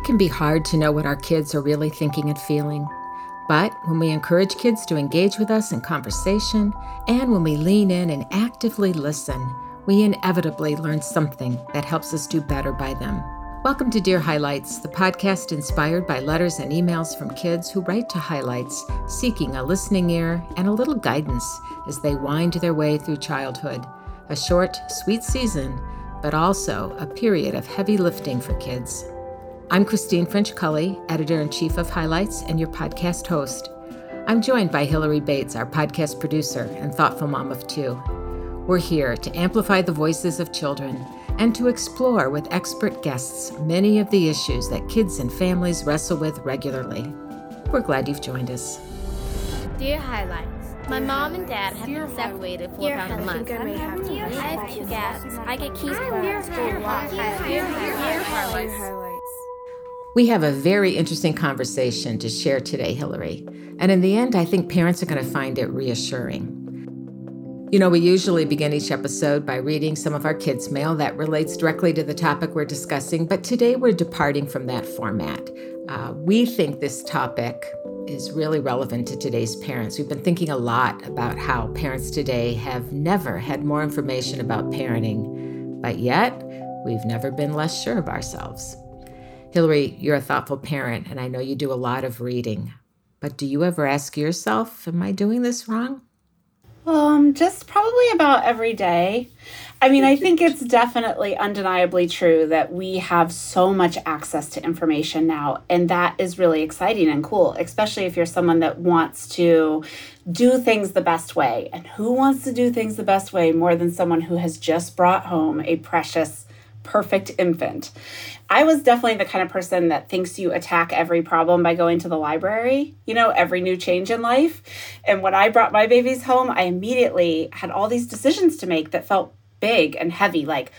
It can be hard to know what our kids are really thinking and feeling. But when we encourage kids to engage with us in conversation, and when we lean in and actively listen, we inevitably learn something that helps us do better by them. Welcome to Dear Highlights, the podcast inspired by letters and emails from kids who write to Highlights, seeking a listening ear and a little guidance as they wind their way through childhood. A short, sweet season, but also a period of heavy lifting for kids. I'm Christine French Cully, editor in chief of Highlights and your podcast host. I'm joined by Hillary Bates, our podcast producer and thoughtful mom of two. We're here to amplify the voices of children and to explore with expert guests many of the issues that kids and families wrestle with regularly. We're glad you've joined us. Dear Highlights, my mom and dad have been separated for about a month. I have two cats. I get keys from school. Dear Highlights. We have a very interesting conversation to share today, Hillary. And in the end, I think parents are going to find it reassuring. You know, we usually begin each episode by reading some of our kids' mail that relates directly to the topic we're discussing, but today we're departing from that format. Uh, we think this topic is really relevant to today's parents. We've been thinking a lot about how parents today have never had more information about parenting, but yet we've never been less sure of ourselves. Hillary, you're a thoughtful parent, and I know you do a lot of reading. But do you ever ask yourself, am I doing this wrong? Um, just probably about every day. I mean, I think it's definitely undeniably true that we have so much access to information now, and that is really exciting and cool, especially if you're someone that wants to do things the best way. And who wants to do things the best way more than someone who has just brought home a precious perfect infant. I was definitely the kind of person that thinks you attack every problem by going to the library, you know, every new change in life. And when I brought my babies home, I immediately had all these decisions to make that felt big and heavy like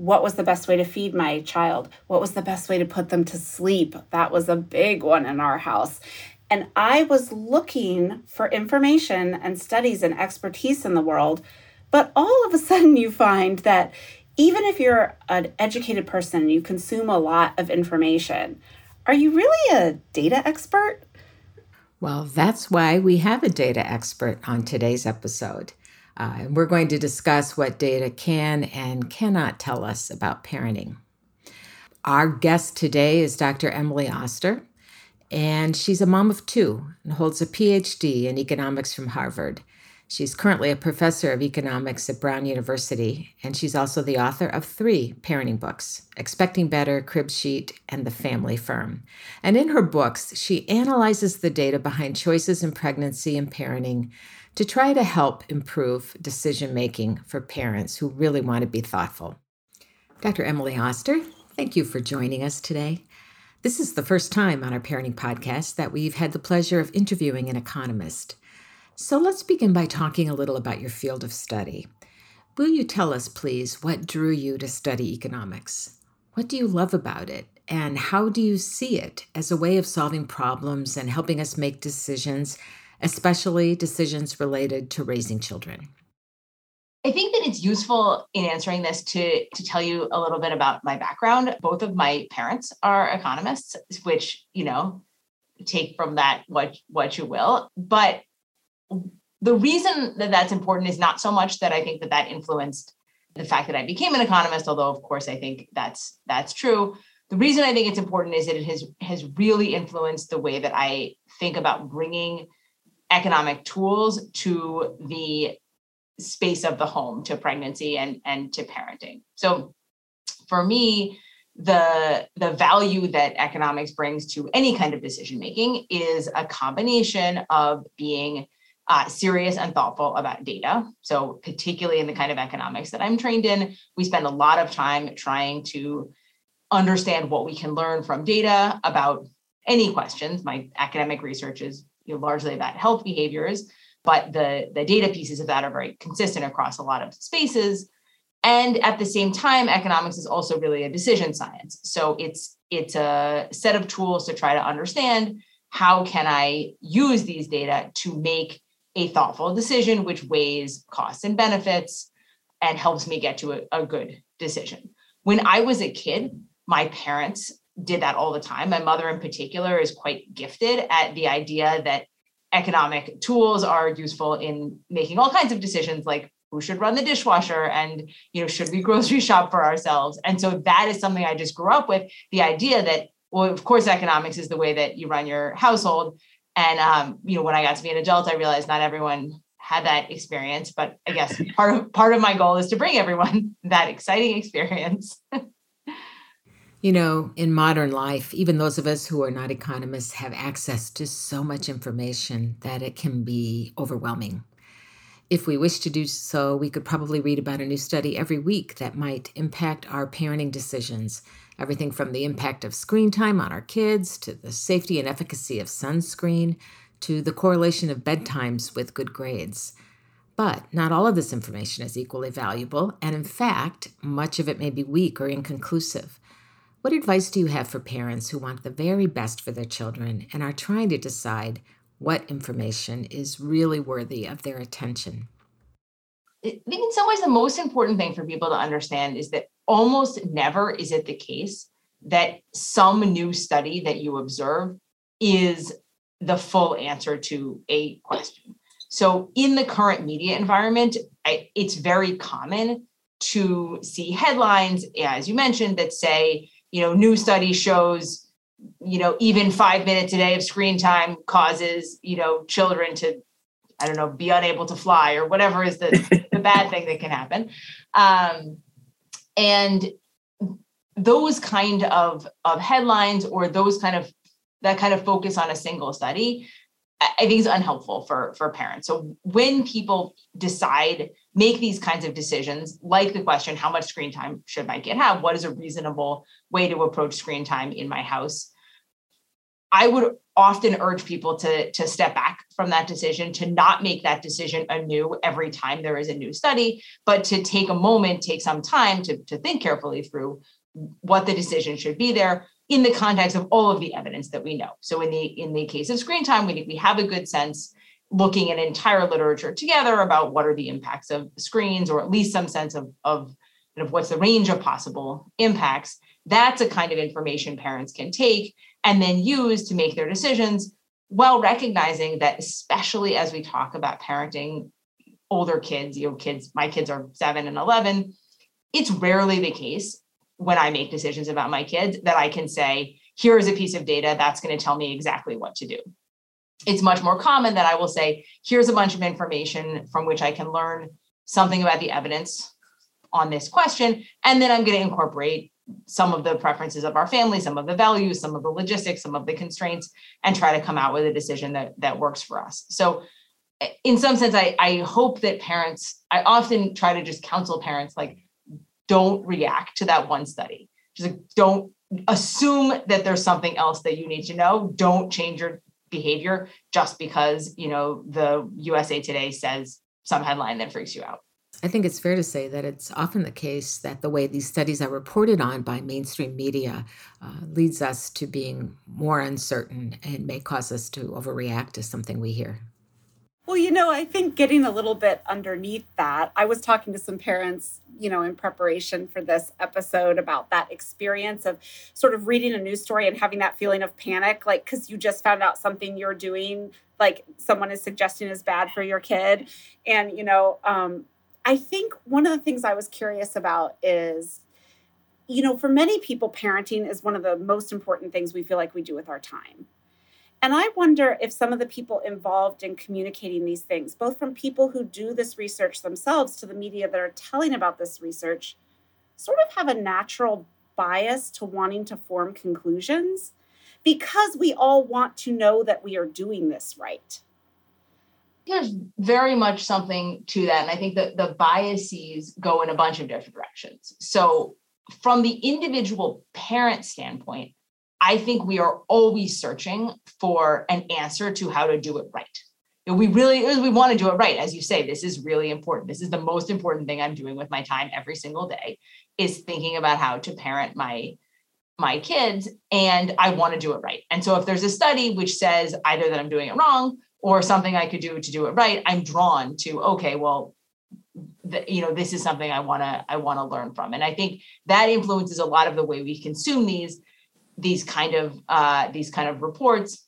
what was the best way to feed my child? What was the best way to put them to sleep? That was a big one in our house. And I was looking for information and studies and expertise in the world. But all of a sudden, you find that even if you're an educated person, and you consume a lot of information. Are you really a data expert? Well, that's why we have a data expert on today's episode. Uh, we're going to discuss what data can and cannot tell us about parenting. Our guest today is Dr. Emily Oster, and she's a mom of two and holds a PhD in economics from Harvard. She's currently a professor of economics at Brown University, and she's also the author of three parenting books Expecting Better, Crib Sheet, and The Family Firm. And in her books, she analyzes the data behind choices in pregnancy and parenting to try to help improve decision making for parents who really want to be thoughtful. Dr. Emily Oster, thank you for joining us today. This is the first time on our parenting podcast that we've had the pleasure of interviewing an economist. So let's begin by talking a little about your field of study. Will you tell us, please, what drew you to study economics? What do you love about it? And how do you see it as a way of solving problems and helping us make decisions, especially decisions related to raising children? I think that it's useful in answering this to, to tell you a little bit about my background. Both of my parents are economists, which, you know, take from that what what you will. But the reason that that's important is not so much that I think that that influenced the fact that I became an economist, although of course I think that's that's true. The reason I think it's important is that it has has really influenced the way that I think about bringing economic tools to the space of the home, to pregnancy and and to parenting. So for me, the the value that economics brings to any kind of decision making is a combination of being uh, serious and thoughtful about data. So, particularly in the kind of economics that I'm trained in, we spend a lot of time trying to understand what we can learn from data about any questions. My academic research is you know, largely about health behaviors, but the, the data pieces of that are very consistent across a lot of spaces. And at the same time, economics is also really a decision science. So it's it's a set of tools to try to understand how can I use these data to make a thoughtful decision which weighs costs and benefits and helps me get to a, a good decision. When I was a kid, my parents did that all the time. My mother, in particular, is quite gifted at the idea that economic tools are useful in making all kinds of decisions like who should run the dishwasher and you know should we grocery shop for ourselves and so that is something i just grew up with the idea that well of course economics is the way that you run your household and um, you know when i got to be an adult i realized not everyone had that experience but i guess part of part of my goal is to bring everyone that exciting experience You know, in modern life, even those of us who are not economists have access to so much information that it can be overwhelming. If we wish to do so, we could probably read about a new study every week that might impact our parenting decisions. Everything from the impact of screen time on our kids to the safety and efficacy of sunscreen to the correlation of bedtimes with good grades. But not all of this information is equally valuable, and in fact, much of it may be weak or inconclusive. What advice do you have for parents who want the very best for their children and are trying to decide what information is really worthy of their attention? I think in some ways the most important thing for people to understand is that almost never is it the case that some new study that you observe is the full answer to a question. So in the current media environment, I, it's very common to see headlines, as you mentioned, that say, you know, new study shows, you know, even five minutes a day of screen time causes, you know, children to, I don't know, be unable to fly or whatever is the, the bad thing that can happen. Um, and those kind of, of headlines or those kind of that kind of focus on a single study I think is unhelpful for for parents. So when people decide make these kinds of decisions, like the question, how much screen time should my kid have? What is a reasonable way to approach screen time in my house? I would often urge people to to step back from that decision, to not make that decision anew every time there is a new study, but to take a moment, take some time to, to think carefully through what the decision should be there in the context of all of the evidence that we know. So in the in the case of screen time, we we have a good sense looking at entire literature together about what are the impacts of screens, or at least some sense of of of what's the range of possible impacts. That's a kind of information parents can take and then use to make their decisions while recognizing that especially as we talk about parenting older kids, you know, kids, my kids are seven and 11, it's rarely the case when I make decisions about my kids that I can say, here is a piece of data that's going to tell me exactly what to do. It's much more common that I will say, here's a bunch of information from which I can learn something about the evidence on this question. And then I'm going to incorporate some of the preferences of our family, some of the values, some of the logistics, some of the constraints, and try to come out with a decision that, that works for us. So in some sense, I, I hope that parents, I often try to just counsel parents like, don't react to that one study. Just like, don't assume that there's something else that you need to know. Don't change your behavior just because, you know, the USA Today says some headline that freaks you out. I think it's fair to say that it's often the case that the way these studies are reported on by mainstream media uh, leads us to being more uncertain and may cause us to overreact to something we hear. Well, you know, I think getting a little bit underneath that, I was talking to some parents, you know, in preparation for this episode about that experience of sort of reading a news story and having that feeling of panic, like, because you just found out something you're doing, like someone is suggesting is bad for your kid. And, you know, um, I think one of the things I was curious about is, you know, for many people, parenting is one of the most important things we feel like we do with our time and I wonder if some of the people involved in communicating these things, both from people who do this research themselves to the media that are telling about this research, sort of have a natural bias to wanting to form conclusions because we all want to know that we are doing this right. There's very much something to that. And I think that the biases go in a bunch of different directions. So, from the individual parent standpoint, I think we are always searching for an answer to how to do it right. We really we want to do it right. As you say, this is really important. This is the most important thing I'm doing with my time every single day is thinking about how to parent my my kids and I want to do it right. And so if there's a study which says either that I'm doing it wrong or something I could do to do it right, I'm drawn to okay, well, the, you know, this is something I want to I want to learn from. And I think that influences a lot of the way we consume these these kind of uh, these kind of reports.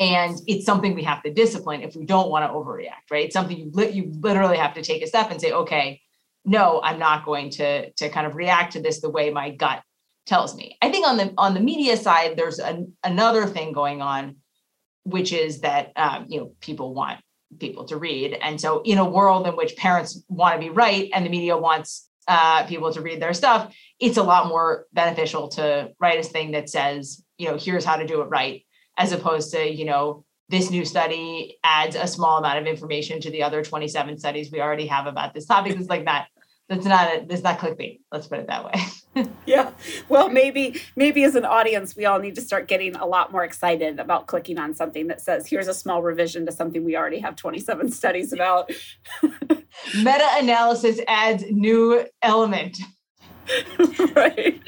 And it's something we have to discipline if we don't want to overreact right? It's something you, li- you literally have to take a step and say okay no i'm not going to to kind of react to this the way my gut tells me. I think on the on the media side there's an, another thing going on which is that um, you know people want people to read and so in a world in which parents want to be right and the media wants uh, people to read their stuff it's a lot more beneficial to write a thing that says you know here's how to do it right as opposed to, you know, this new study adds a small amount of information to the other 27 studies we already have about this topic. It's like that. That's not a, that's not clickbait. Let's put it that way. yeah. Well, maybe maybe as an audience, we all need to start getting a lot more excited about clicking on something that says, "Here's a small revision to something we already have 27 studies about." Meta analysis adds new element. right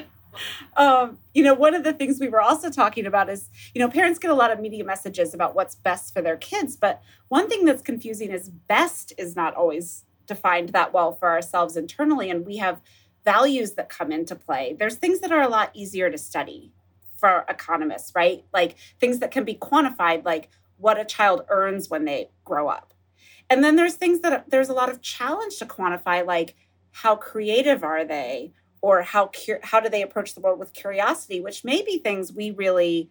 um, you know, one of the things we were also talking about is, you know, parents get a lot of media messages about what's best for their kids. But one thing that's confusing is best is not always defined that well for ourselves internally. And we have values that come into play. There's things that are a lot easier to study for economists, right? Like things that can be quantified, like what a child earns when they grow up. And then there's things that there's a lot of challenge to quantify, like how creative are they? or how how do they approach the world with curiosity which may be things we really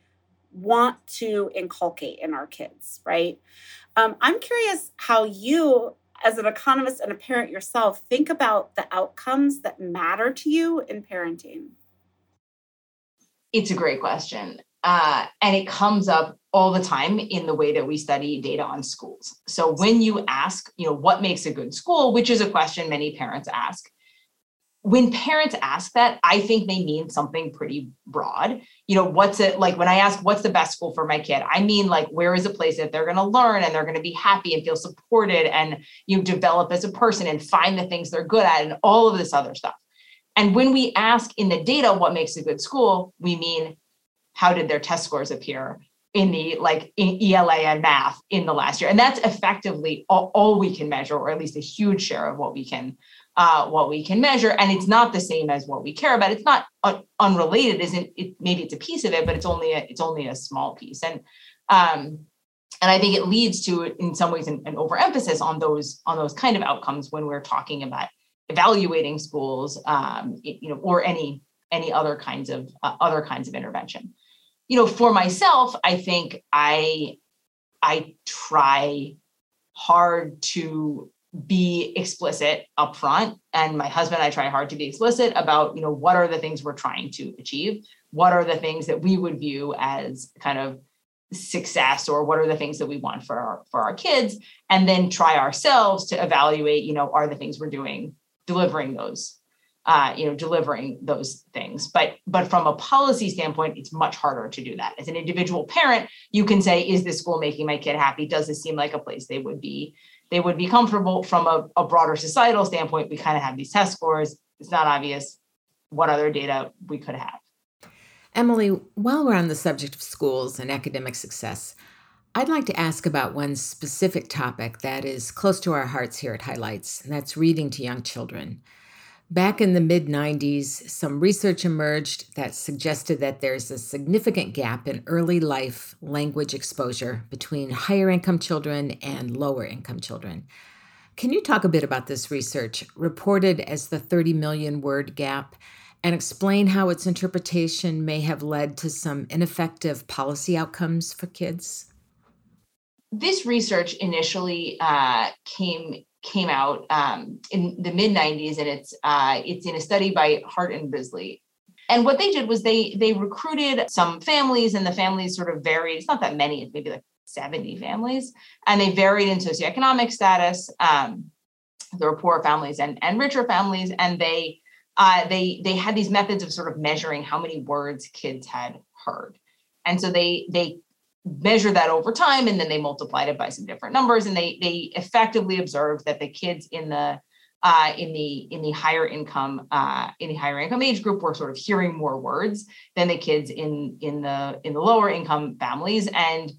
want to inculcate in our kids right um, i'm curious how you as an economist and a parent yourself think about the outcomes that matter to you in parenting. It's a great question uh, and it comes up all the time in the way that we study data on schools. So when you ask you know what makes a good school which is a question many parents ask when parents ask that, I think they mean something pretty broad. You know, what's it like when I ask, what's the best school for my kid? I mean, like, where is a place that they're going to learn and they're going to be happy and feel supported and you develop as a person and find the things they're good at and all of this other stuff. And when we ask in the data what makes a good school, we mean how did their test scores appear in the like in ELA and math in the last year? And that's effectively all, all we can measure, or at least a huge share of what we can uh, what we can measure and it's not the same as what we care about. It's not un- unrelated isn't it maybe it's a piece of it but it's only a it's only a small piece. And um and i think it leads to in some ways an, an overemphasis on those on those kind of outcomes when we're talking about evaluating schools um you know or any any other kinds of uh, other kinds of intervention. You know for myself i think i i try hard to be explicit upfront. And my husband and i try hard to be explicit about you know what are the things we're trying to achieve? What are the things that we would view as kind of success or what are the things that we want for our for our kids? And then try ourselves to evaluate you know are the things we're doing delivering those uh, you know delivering those things. But but from a policy standpoint it's much harder to do that. As an individual parent you can say is this school making my kid happy? Does this seem like a place they would be they would be comfortable from a, a broader societal standpoint. We kind of have these test scores. It's not obvious what other data we could have. Emily, while we're on the subject of schools and academic success, I'd like to ask about one specific topic that is close to our hearts here at Highlights, and that's reading to young children. Back in the mid 90s, some research emerged that suggested that there's a significant gap in early life language exposure between higher income children and lower income children. Can you talk a bit about this research, reported as the 30 million word gap, and explain how its interpretation may have led to some ineffective policy outcomes for kids? This research initially uh, came came out um, in the mid 90s and it's uh, it's in a study by hart and Risley. And what they did was they they recruited some families and the families sort of varied it's not that many it's maybe like 70 families and they varied in socioeconomic status um, there were poor families and, and richer families and they uh, they they had these methods of sort of measuring how many words kids had heard. And so they they measure that over time and then they multiplied it by some different numbers and they they effectively observed that the kids in the uh, in the in the higher income uh, in the higher income age group were sort of hearing more words than the kids in in the in the lower income families. And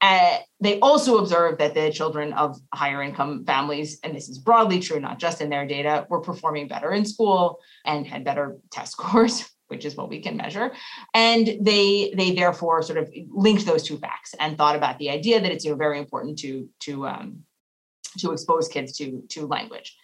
uh, they also observed that the children of higher income families, and this is broadly true, not just in their data, were performing better in school and had better test scores which is what we can measure. And they they therefore sort of linked those two facts and thought about the idea that it's you know, very important to to um, to expose kids to to language.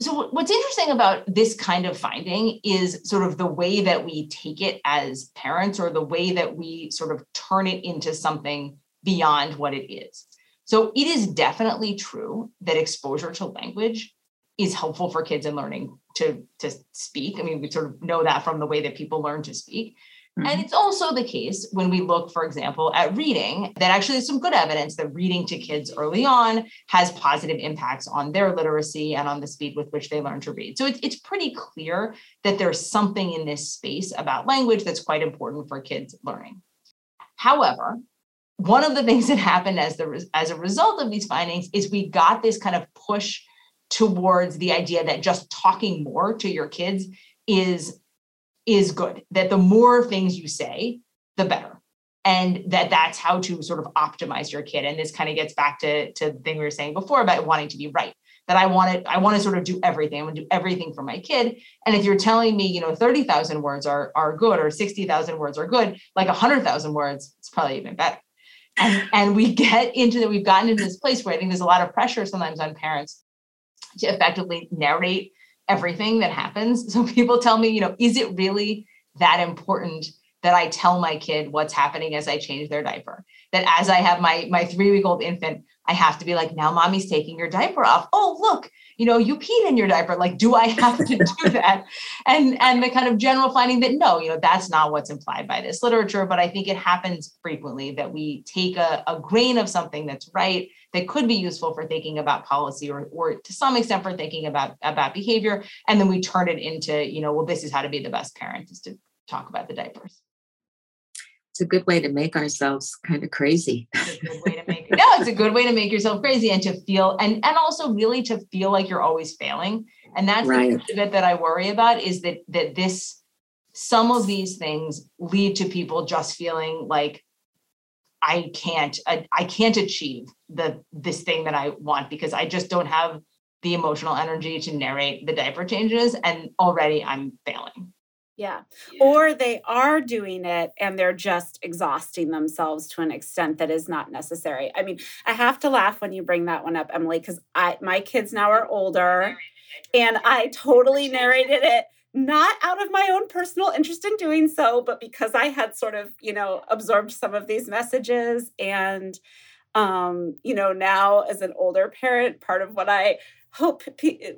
So what's interesting about this kind of finding is sort of the way that we take it as parents or the way that we sort of turn it into something beyond what it is. So it is definitely true that exposure to language is helpful for kids in learning to, to speak. I mean, we sort of know that from the way that people learn to speak. Mm-hmm. And it's also the case when we look, for example, at reading, that actually there's some good evidence that reading to kids early on has positive impacts on their literacy and on the speed with which they learn to read. So it's, it's pretty clear that there's something in this space about language that's quite important for kids learning. However, one of the things that happened as the as a result of these findings is we got this kind of push towards the idea that just talking more to your kids is is good that the more things you say the better and that that's how to sort of optimize your kid and this kind of gets back to to the thing we were saying before about wanting to be right that I want to I want to sort of do everything. I want to do everything for my kid. And if you're telling me, you know, 30,000 words are are good or 60,000 words are good, like 100,000 words, it's probably even better and, and we get into that we've gotten into this place where i think there's a lot of pressure sometimes on parents to effectively narrate everything that happens so people tell me you know is it really that important that i tell my kid what's happening as i change their diaper that as i have my my three week old infant i have to be like now mommy's taking your diaper off oh look you know, you peed in your diaper. Like, do I have to do that? And and the kind of general finding that no, you know, that's not what's implied by this literature. But I think it happens frequently that we take a, a grain of something that's right that could be useful for thinking about policy or or to some extent for thinking about about behavior, and then we turn it into, you know, well, this is how to be the best parent is to talk about the diapers it's a good way to make ourselves kind of crazy. It's a good way to make no, it's a good way to make yourself crazy and to feel and and also really to feel like you're always failing. And that's right. the bit that I worry about is that that this some of these things lead to people just feeling like I can't I, I can't achieve the this thing that I want because I just don't have the emotional energy to narrate the diaper changes and already I'm failing. Yeah. Or they are doing it and they're just exhausting themselves to an extent that is not necessary. I mean, I have to laugh when you bring that one up, Emily, because I my kids now are older and I totally narrated it not out of my own personal interest in doing so, but because I had sort of, you know, absorbed some of these messages and um, you know, now as an older parent, part of what I hope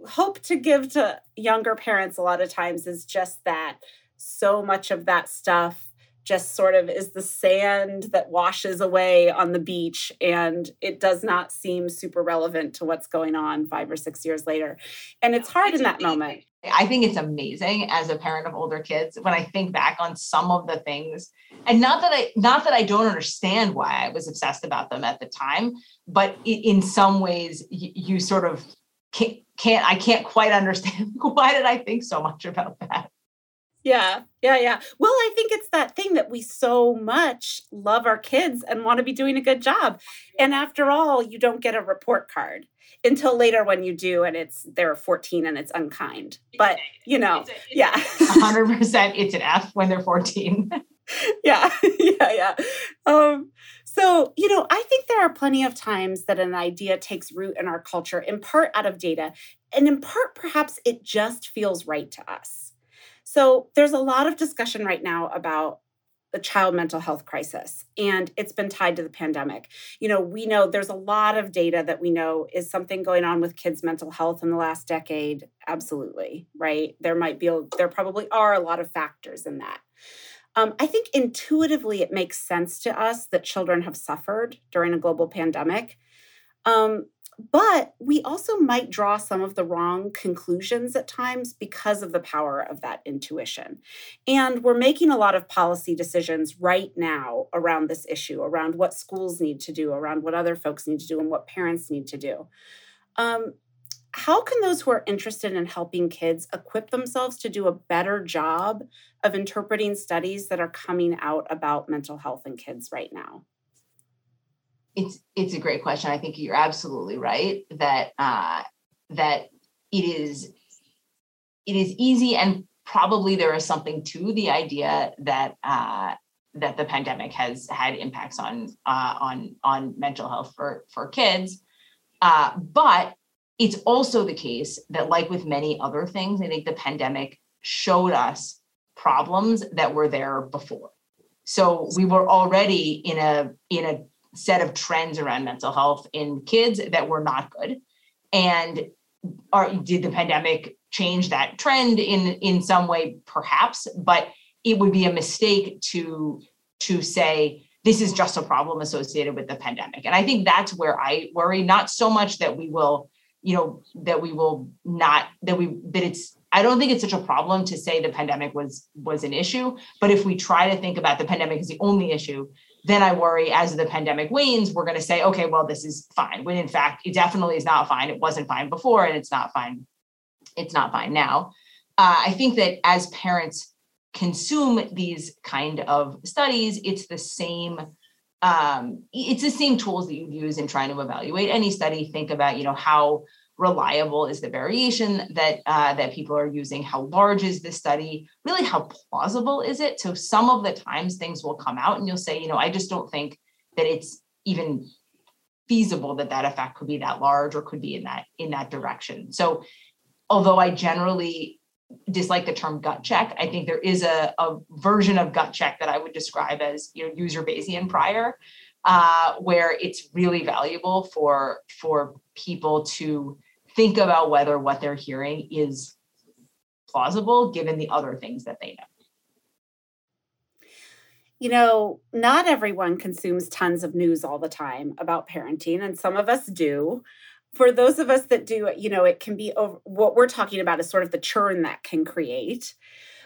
hope to give to younger parents a lot of times is just that so much of that stuff just sort of is the sand that washes away on the beach and it does not seem super relevant to what's going on 5 or 6 years later. And it's hard in that moment. I think it's amazing as a parent of older kids when I think back on some of the things and not that I not that I don't understand why I was obsessed about them at the time but in some ways you sort of can't, can't I can't quite understand why did I think so much about that. Yeah, yeah, yeah. Well, I think it's that thing that we so much love our kids and want to be doing a good job. And after all, you don't get a report card until later when you do and it's they're 14 and it's unkind. But, you know, a, yeah. 100% it's an F when they're 14. yeah. Yeah, yeah. Um so, you know, I think there are plenty of times that an idea takes root in our culture, in part out of data, and in part, perhaps it just feels right to us. So, there's a lot of discussion right now about the child mental health crisis, and it's been tied to the pandemic. You know, we know there's a lot of data that we know is something going on with kids' mental health in the last decade. Absolutely, right? There might be, a, there probably are a lot of factors in that. Um, I think intuitively it makes sense to us that children have suffered during a global pandemic. Um, but we also might draw some of the wrong conclusions at times because of the power of that intuition. And we're making a lot of policy decisions right now around this issue, around what schools need to do, around what other folks need to do, and what parents need to do. Um, how can those who are interested in helping kids equip themselves to do a better job of interpreting studies that are coming out about mental health in kids right now? It's it's a great question. I think you're absolutely right that uh, that it is it is easy and probably there is something to the idea that uh, that the pandemic has had impacts on uh, on on mental health for for kids. Uh, but it's also the case that, like with many other things, I think the pandemic showed us problems that were there before. So we were already in a in a set of trends around mental health in kids that were not good, and are, did the pandemic change that trend in in some way? Perhaps, but it would be a mistake to to say this is just a problem associated with the pandemic. And I think that's where I worry, not so much that we will, you know, that we will not, that we, that it's, I don't think it's such a problem to say the pandemic was was an issue. But if we try to think about the pandemic as the only issue, then I worry as the pandemic wanes, we're going to say, okay, well, this is fine. When in fact, it definitely is not fine. It wasn't fine before, and it's not fine. It's not fine now. Uh, I think that as parents, consume these kind of studies, it's the same um, it's the same tools that you use in trying to evaluate any study. Think about, you know, how reliable is the variation that uh, that people are using? How large is the study? Really, how plausible is it? So some of the times things will come out, and you'll say, you know, I just don't think that it's even feasible that that effect could be that large or could be in that in that direction. So although I generally dislike the term gut check. I think there is a, a version of gut check that I would describe as you know user Bayesian prior, uh, where it's really valuable for for people to think about whether what they're hearing is plausible given the other things that they know. You know, not everyone consumes tons of news all the time about parenting, and some of us do for those of us that do, you know, it can be over, what we're talking about is sort of the churn that can create.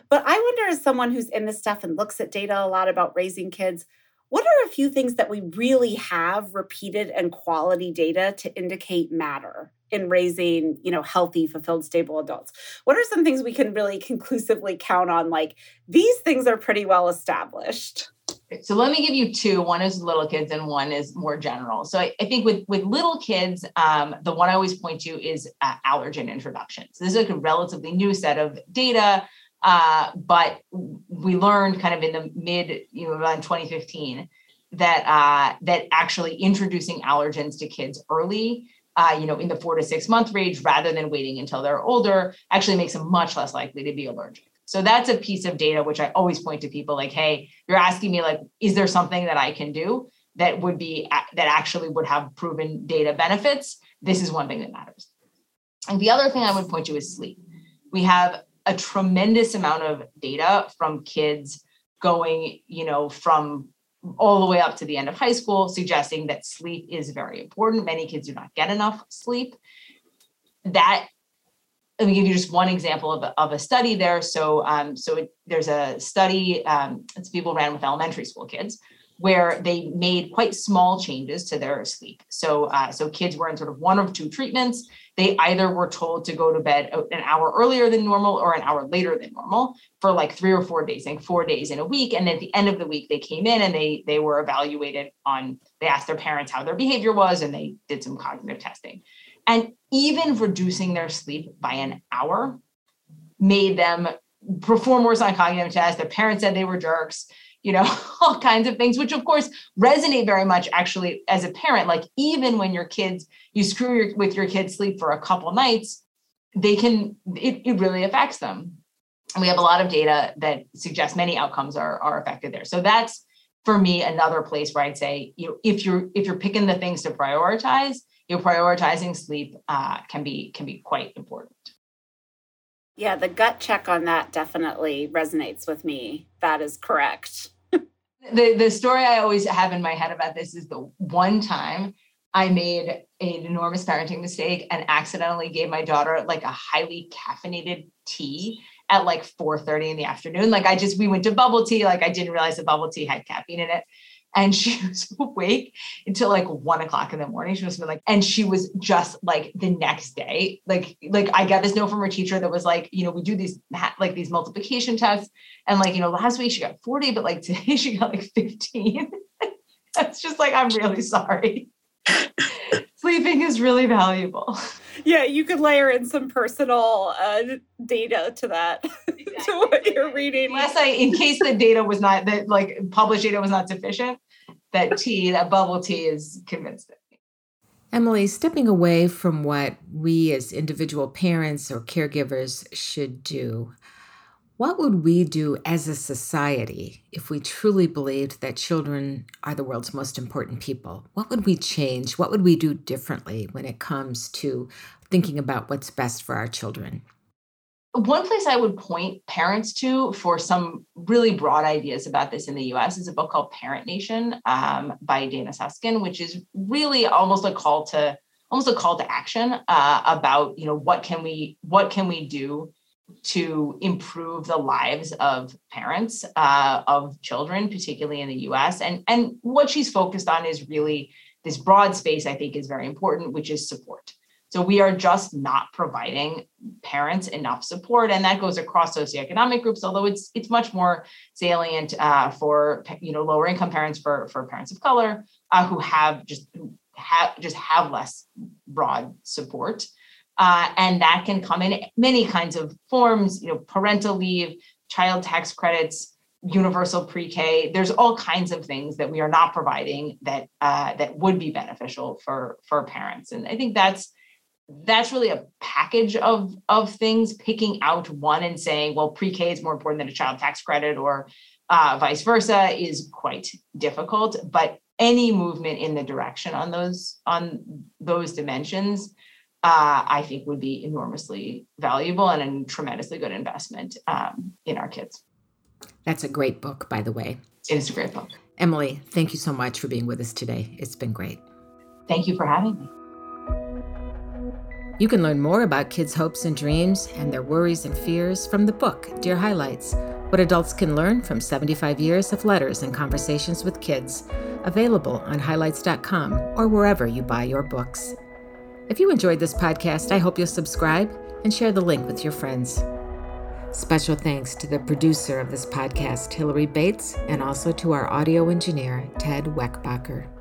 But I wonder, as someone who's in this stuff and looks at data a lot about raising kids, what are a few things that we really have repeated and quality data to indicate matter in raising, you know, healthy, fulfilled, stable adults? What are some things we can really conclusively count on? Like these things are pretty well established. So let me give you two. One is little kids and one is more general. So I, I think with, with little kids, um, the one I always point to is uh, allergen introduction. So this is like a relatively new set of data, uh, but we learned kind of in the mid, you know, around 2015 that uh, that actually introducing allergens to kids early uh, you know, in the four to six month range rather than waiting until they're older actually makes them much less likely to be allergic. So that's a piece of data which I always point to people like, hey, you're asking me like, is there something that I can do that would be that actually would have proven data benefits? This is one thing that matters. And the other thing I would point to is sleep. We have a tremendous amount of data from kids going, you know, from all the way up to the end of high school, suggesting that sleep is very important. Many kids do not get enough sleep. That let me give you just one example of a, of a study there. So, um, so it, there's a study um, that people ran with elementary school kids where they made quite small changes to their sleep. So, uh, so kids were in sort of one of two treatments. They either were told to go to bed an hour earlier than normal or an hour later than normal for like three or four days, like four days in a week. And at the end of the week, they came in and they they were evaluated on. They asked their parents how their behavior was, and they did some cognitive testing. And even reducing their sleep by an hour made them perform worse on cognitive tests. Their parents said they were jerks, you know, all kinds of things, which of course resonate very much actually as a parent. Like even when your kids, you screw your, with your kids' sleep for a couple nights, they can, it, it really affects them. And we have a lot of data that suggests many outcomes are, are affected there. So that's for me another place where I'd say, you know, if you're if you're picking the things to prioritize, you know, prioritizing sleep uh, can be can be quite important. Yeah, the gut check on that definitely resonates with me. That is correct. The the story I always have in my head about this is the one time I made an enormous parenting mistake and accidentally gave my daughter like a highly caffeinated tea at like 4:30 in the afternoon. Like I just we went to bubble tea, like I didn't realize the bubble tea had caffeine in it and she was awake until like one o'clock in the morning. She was been like, and she was just like the next day, like, like I got this note from her teacher that was like, you know, we do these like these multiplication tests, and like, you know, last week she got 40, but like today she got like 15. That's just like, I'm really sorry. sleeping is really valuable. Yeah, you could layer in some personal uh, data to that, exactly. to what you're reading. Unless I, in case the data was not that like published data was not sufficient, that tea, that bubble tea, is convinced it. Emily, stepping away from what we as individual parents or caregivers should do, what would we do as a society if we truly believed that children are the world's most important people? What would we change? What would we do differently when it comes to thinking about what's best for our children? One place I would point parents to for some really broad ideas about this in the US is a book called Parent Nation um, by Dana Susskind, which is really almost a call to almost a call to action uh, about you know what can we what can we do to improve the lives of parents uh, of children, particularly in the U.S. And and what she's focused on is really this broad space. I think is very important, which is support. So we are just not providing parents enough support, and that goes across socioeconomic groups. Although it's it's much more salient uh, for you know lower income parents, for for parents of color uh, who have just have just have less broad support. Uh, and that can come in many kinds of forms, you know, parental leave, child tax credits, universal pre-K. There's all kinds of things that we are not providing that uh, that would be beneficial for for parents. And I think that's that's really a package of of things. Picking out one and saying, well, pre-K is more important than a child tax credit, or uh, vice versa, is quite difficult. But any movement in the direction on those on those dimensions uh, I think would be enormously valuable and a tremendously good investment um, in our kids. That's a great book, by the way. It is a great book. Emily, thank you so much for being with us today. It's been great. Thank you for having me. You can learn more about kids' hopes and dreams and their worries and fears from the book, Dear Highlights What Adults Can Learn from 75 Years of Letters and Conversations with Kids, available on highlights.com or wherever you buy your books. If you enjoyed this podcast, I hope you'll subscribe and share the link with your friends. Special thanks to the producer of this podcast, Hillary Bates, and also to our audio engineer, Ted Weckbacher.